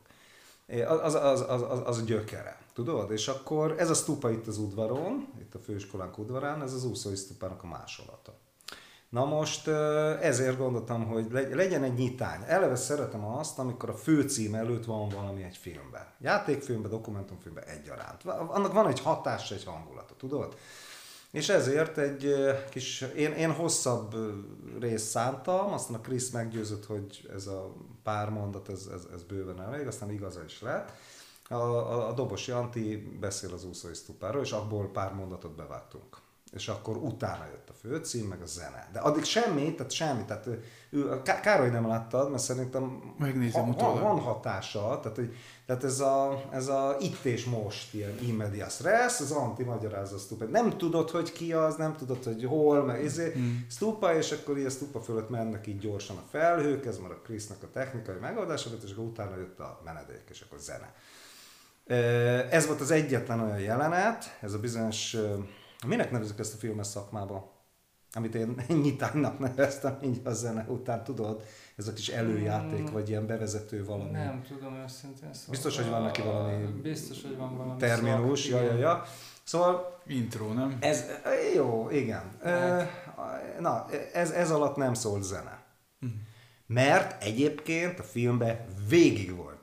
Az, az, az, az, az a gyökere, tudod? És akkor ez a stupa itt az udvaron, itt a főiskolánk udvarán, ez az úszói stupának a másolata. Na most ezért gondoltam, hogy legyen egy nyitány. Eleve szeretem azt, amikor a főcím előtt van valami egy filmben. Játékfilmben, dokumentumfilmben egyaránt. Annak van egy hatása, egy hangulata, tudod? És ezért egy kis, én, én hosszabb részt szántam, aztán a Krisz meggyőzött, hogy ez a pár mondat, ez, ez, ez bőven elég, aztán igaza is lett. A, a, a Dobosi Anti beszél az úszói stupáról, és abból pár mondatot bevágtunk és akkor utána jött a főcím, meg a zene. De addig semmi, tehát semmi, tehát ő, Károly nem láttad, mert szerintem Megnézem ha, van, van hatása, tehát, hogy, tehát ez, a, ez a itt és most ilyen immedias res, az anti magyarázza stupa. Nem tudod, hogy ki az, nem tudod, hogy hol, meg izé, hmm. stupa, és akkor ilyen stupa fölött mennek így gyorsan a felhők, ez már a Krisznak a technikai megoldása, és akkor utána jött a menedék, és akkor zene. Ez volt az egyetlen olyan jelenet, ez a bizonyos Minek nevezik ezt a filmes szakmába? Amit én nyitánynak neveztem így a zene után, tudod? Ez a kis előjáték, vagy ilyen bevezető valami. Nem tudom őszintén szóval. Biztos, hogy van neki valami Biztos, hogy van valami terminus, szak, ja, ja, ja. Szóval... Intro, nem? Ez, jó, igen. Hát. Na, ez, ez alatt nem szólt zene. Uh-huh. Mert egyébként a filmben végig volt.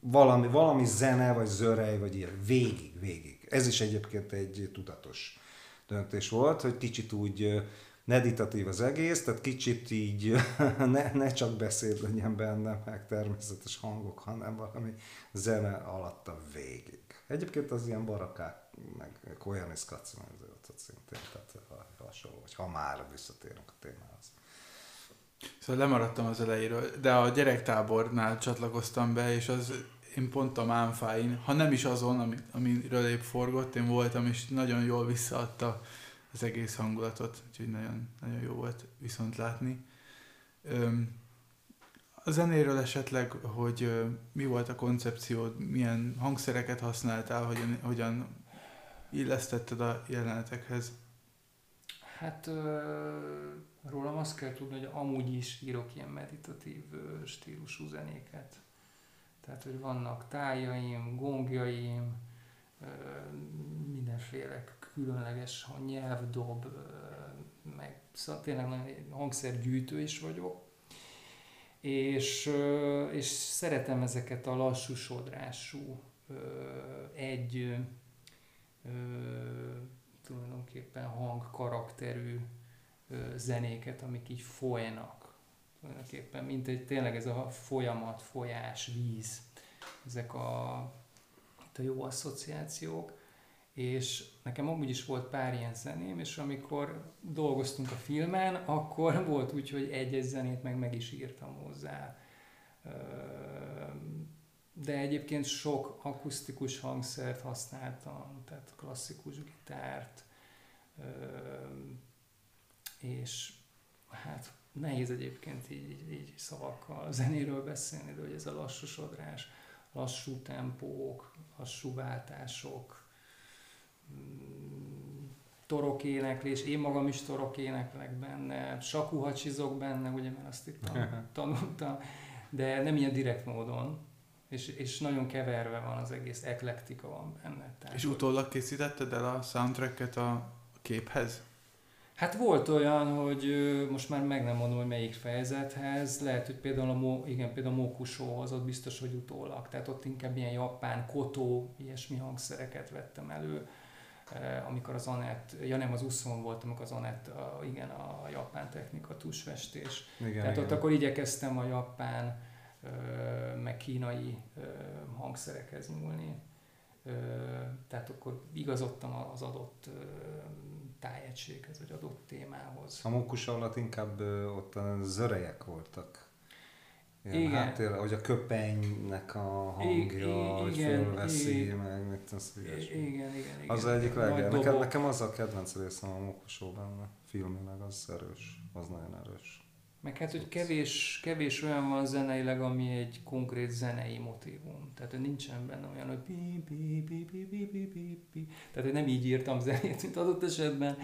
Valami, valami zene, vagy zörej, vagy ilyen. Végig, végig. Ez is egyébként egy tudatos döntés volt, hogy kicsit úgy meditatív az egész, tehát kicsit így ne, ne csak beszéd legyen benne, meg természetes hangok, hanem valami zene alatt a végig. Egyébként az ilyen barakák, meg Koyanis Katsumenze ott szintén, tehát hasonló, hogy ha már visszatérünk a témához. Szóval lemaradtam az elejéről, de a gyerektábornál csatlakoztam be, és az én pont a Mánfáin, ha nem is azon, ami, amiről épp forgott, én voltam, és nagyon jól visszaadta az egész hangulatot, úgyhogy nagyon, nagyon jó volt viszont látni. Öm, a zenéről esetleg, hogy mi volt a koncepciód, milyen hangszereket használtál, hogyan, hogyan illesztetted a jelenetekhez? Hát rólam azt kell tudni, hogy amúgy is írok ilyen meditatív stílusú zenéket. Tehát, hogy vannak tájaim, gongjaim, mindenféle különleges nyelvdob, meg szóval tényleg nagyon hangszergyűjtő is vagyok. És, és szeretem ezeket a lassú sodrású, egy tulajdonképpen hangkarakterű zenéket, amik így folynak. Tulajdonképpen, mint egy tényleg ez a folyamat, folyás, víz, ezek a, a jó asszociációk, és nekem amúgy is volt pár ilyen zeném, és amikor dolgoztunk a filmen, akkor volt úgy, hogy egy-egy zenét meg meg is írtam hozzá. De egyébként sok akusztikus hangszert használtam, tehát klasszikus gitárt, és hát nehéz egyébként így, így, így szavakkal zenéről beszélni, de hogy ez a lassú sodrás, lassú tempók, lassú váltások, mm, torok éneklés, én magam is torok éneklek benne, sakuhacsizok benne, ugye, mert azt itt tanultam, de nem ilyen direkt módon, és, és nagyon keverve van az egész, eklektika van benne. Tehát, és utólag készítetted el a soundtracket a képhez? Hát volt olyan, hogy most már meg nem mondom, hogy melyik fejezethez, lehet, hogy például a, Mo, igen, például a Mokusóhoz, ott biztos, hogy utólag, tehát ott inkább ilyen japán, kotó, ilyesmi hangszereket vettem elő, amikor az Anett, ja nem, az Uszon volt, amikor az Anett, a, igen, a japán technika, tusvestés. Igen, tehát igen. ott akkor igyekeztem a japán, meg kínai hangszerekhez nyúlni. Tehát akkor igazodtam az adott tájegységhez, vagy adott témához. A mókus alatt inkább ott a zörejek voltak. Ilyen igen. Háttér, hogy a köpenynek a hangja, I- hogy fölveszi, igen, meg mit tudsz, igen, igen, igen. Az egyik legjobb. Nekem, nekem az a kedvenc részem a mókusó benne, filmileg, az erős, az nagyon erős. Meg hát, hogy kevés, kevés olyan van zeneileg, ami egy konkrét zenei motivum. Tehát, hogy nincsen benne olyan, hogy pi, pi, pi, pi, pi, pi, pi, pi. Tehát, hogy nem így írtam zenét, mint adott esetben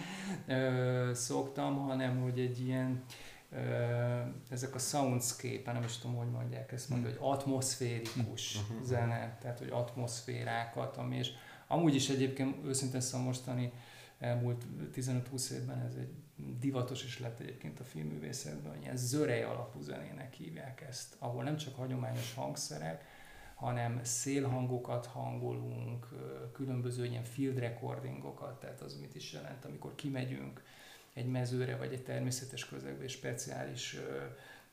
ö, szoktam, hanem, hogy egy ilyen ö, ezek a soundscape, nem is tudom, hogy mondják ezt mondani, hogy atmoszférikus uh-huh. zene, tehát, hogy atmoszférákat, ami és amúgy is egyébként őszintén szóval mostani elmúlt 15-20 évben ez egy divatos is lett egyébként a filmművészetben, hogy ilyen zörej alapú zenének hívják ezt, ahol nem csak hagyományos hangszerek, hanem szélhangokat hangolunk, különböző ilyen field recordingokat, tehát az mit is jelent, amikor kimegyünk egy mezőre vagy egy természetes közegbe, és speciális,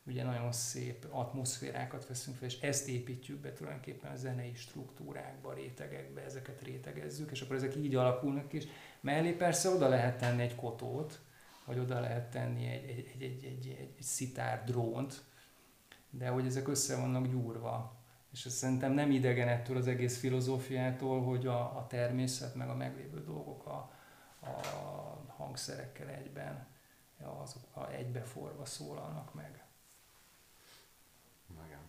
ugye nagyon szép atmoszférákat veszünk fel, és ezt építjük be tulajdonképpen a zenei struktúrákba, rétegekbe, ezeket rétegezzük, és akkor ezek így alakulnak is. Mellé persze oda lehet tenni egy kotót, vagy oda lehet tenni egy, egy, egy, egy, egy, egy, egy szitár drónt, de hogy ezek össze vannak gyúrva. És ez szerintem nem idegen ettől az egész filozófiától, hogy a, a természet meg a meglévő dolgok a, a hangszerekkel egyben, azok a egybeforva szólalnak meg. Igen.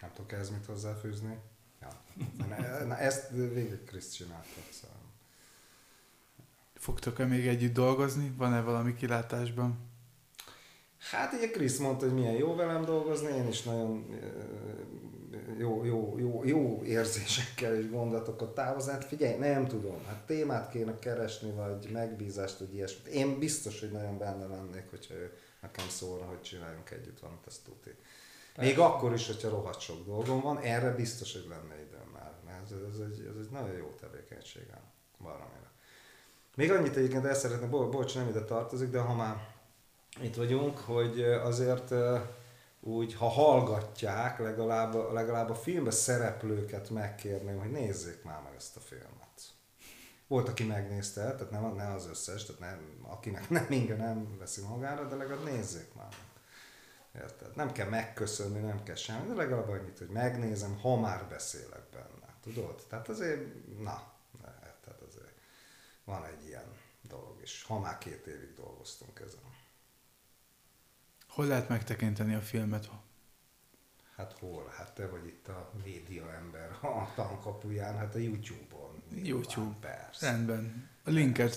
Nem tudok ez mit hozzáfűzni? Ja. Na, ezt végig Kriszt csinálta, szóval. Fogtok-e még együtt dolgozni? Van-e valami kilátásban? Hát ugye Krisz mondta, hogy milyen jó velem dolgozni, én is nagyon jó, jó, jó, jó érzésekkel és gondolatokat távozni. Hát figyelj, nem tudom, hát témát kéne keresni, vagy megbízást, vagy ilyesmit. Én biztos, hogy nagyon benne lennék, hogyha ő nekem szólna, hogy csináljunk együtt valamit, ezt tudni. Még akkor is, hogyha rohadt sok dolgom van, erre biztos, hogy lenne időm már. Mert ez, ez, egy, ez egy nagyon jó tevékenység valamire. Még annyit egyébként el szeretném, bo- bocs, nem ide tartozik, de ha már itt vagyunk, hogy azért úgy, ha hallgatják, legalább, legalább a filmbe szereplőket megkérném, hogy nézzék már meg ezt a filmet. Volt, aki megnézte, tehát nem, nem az összes, tehát nem, akinek nem inge nem veszi magára, de legalább nézzék már meg. Érted? Nem kell megköszönni, nem kell semmi, de legalább annyit, hogy megnézem, ha már beszélek benne. Tudod? Tehát azért, na, van egy ilyen dolog, és ha már két évig dolgoztunk ezen. Hol lehet megtekinteni a filmet? Hát hol? Hát te vagy itt a média ember a tankapuján, hát a YouTube-on. YouTube. Persze. Rendben. A linket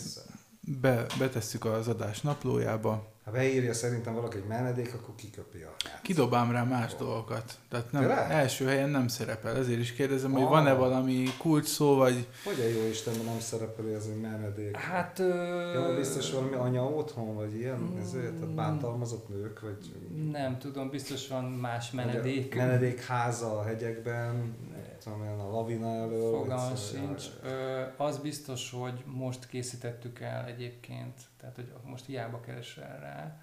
be, betesszük az adás naplójába. Ha beírja szerintem valaki egy menedék, akkor kiköpi a hát. Kidobám rá más oh. dolgokat. Tehát nem, első helyen nem szerepel. Ezért is kérdezem, ah. hogy van-e valami kulcs szó, vagy... Hogy a jó Istenben nem szerepel ez egy menedék? Hát... Ö... Ja, biztos valami anya otthon, vagy ilyen, mm. ezért, tehát bántalmazott nők, vagy... Nem tudom, biztos van más menedék. Menedék háza a hegyekben, tudom a lavina elől. Fogalmam sincs. Ö, az biztos, hogy most készítettük el egyébként, tehát hogy most hiába keresel rá,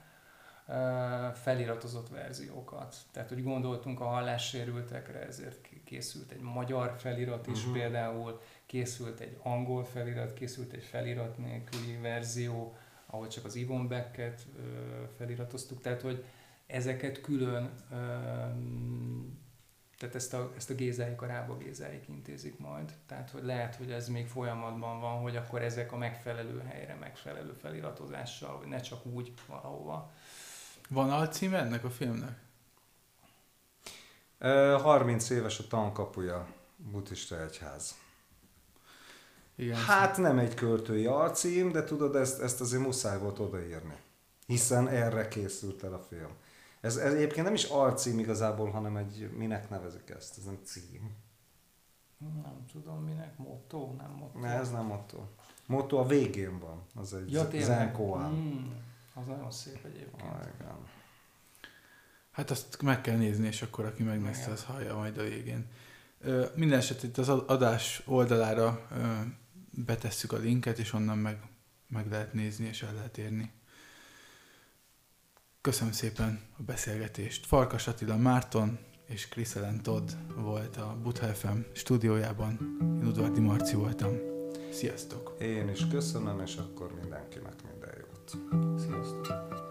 feliratozott verziókat. Tehát, hogy gondoltunk a hallássérültekre, ezért készült egy magyar felirat is uh-huh. például, készült egy angol felirat, készült egy felirat nélküli verzió, ahol csak az Ivon Becket feliratoztuk, tehát, hogy ezeket külön tehát ezt a, ezt a gézáik, a rába gézáik intézik majd. Tehát, hogy lehet, hogy ez még folyamatban van, hogy akkor ezek a megfelelő helyre, megfelelő feliratozással, hogy ne csak úgy valahova. Van alcím ennek a filmnek? Ö, 30 éves a tankapuja, buddhista egyház. Igen, Hát nem egy költői alcím, de tudod, ezt, ezt azért muszáj volt odaírni. Hiszen erre készült el a film. Ez, ez egyébként nem is alcím igazából, hanem egy, minek nevezik ezt? Ez nem cím. Nem tudom minek, motto, nem motto. Ne, ez nem motto. Motto a végén van. Az egy Ja. Zenkoán. Mm, az nagyon szép egyébként. Ah, igen. Hát azt meg kell nézni, és akkor aki megnézte, az hallja majd a végén. Ö, Minden esetre itt az adás oldalára ö, betesszük a linket, és onnan meg, meg lehet nézni, és el lehet érni. Köszönöm szépen a beszélgetést. Farkas Attila Márton és Kriszelen Todd volt a Butha FM stúdiójában. Én Udvardi Marci voltam. Sziasztok! Én is köszönöm, és akkor mindenkinek minden jót. Sziasztok!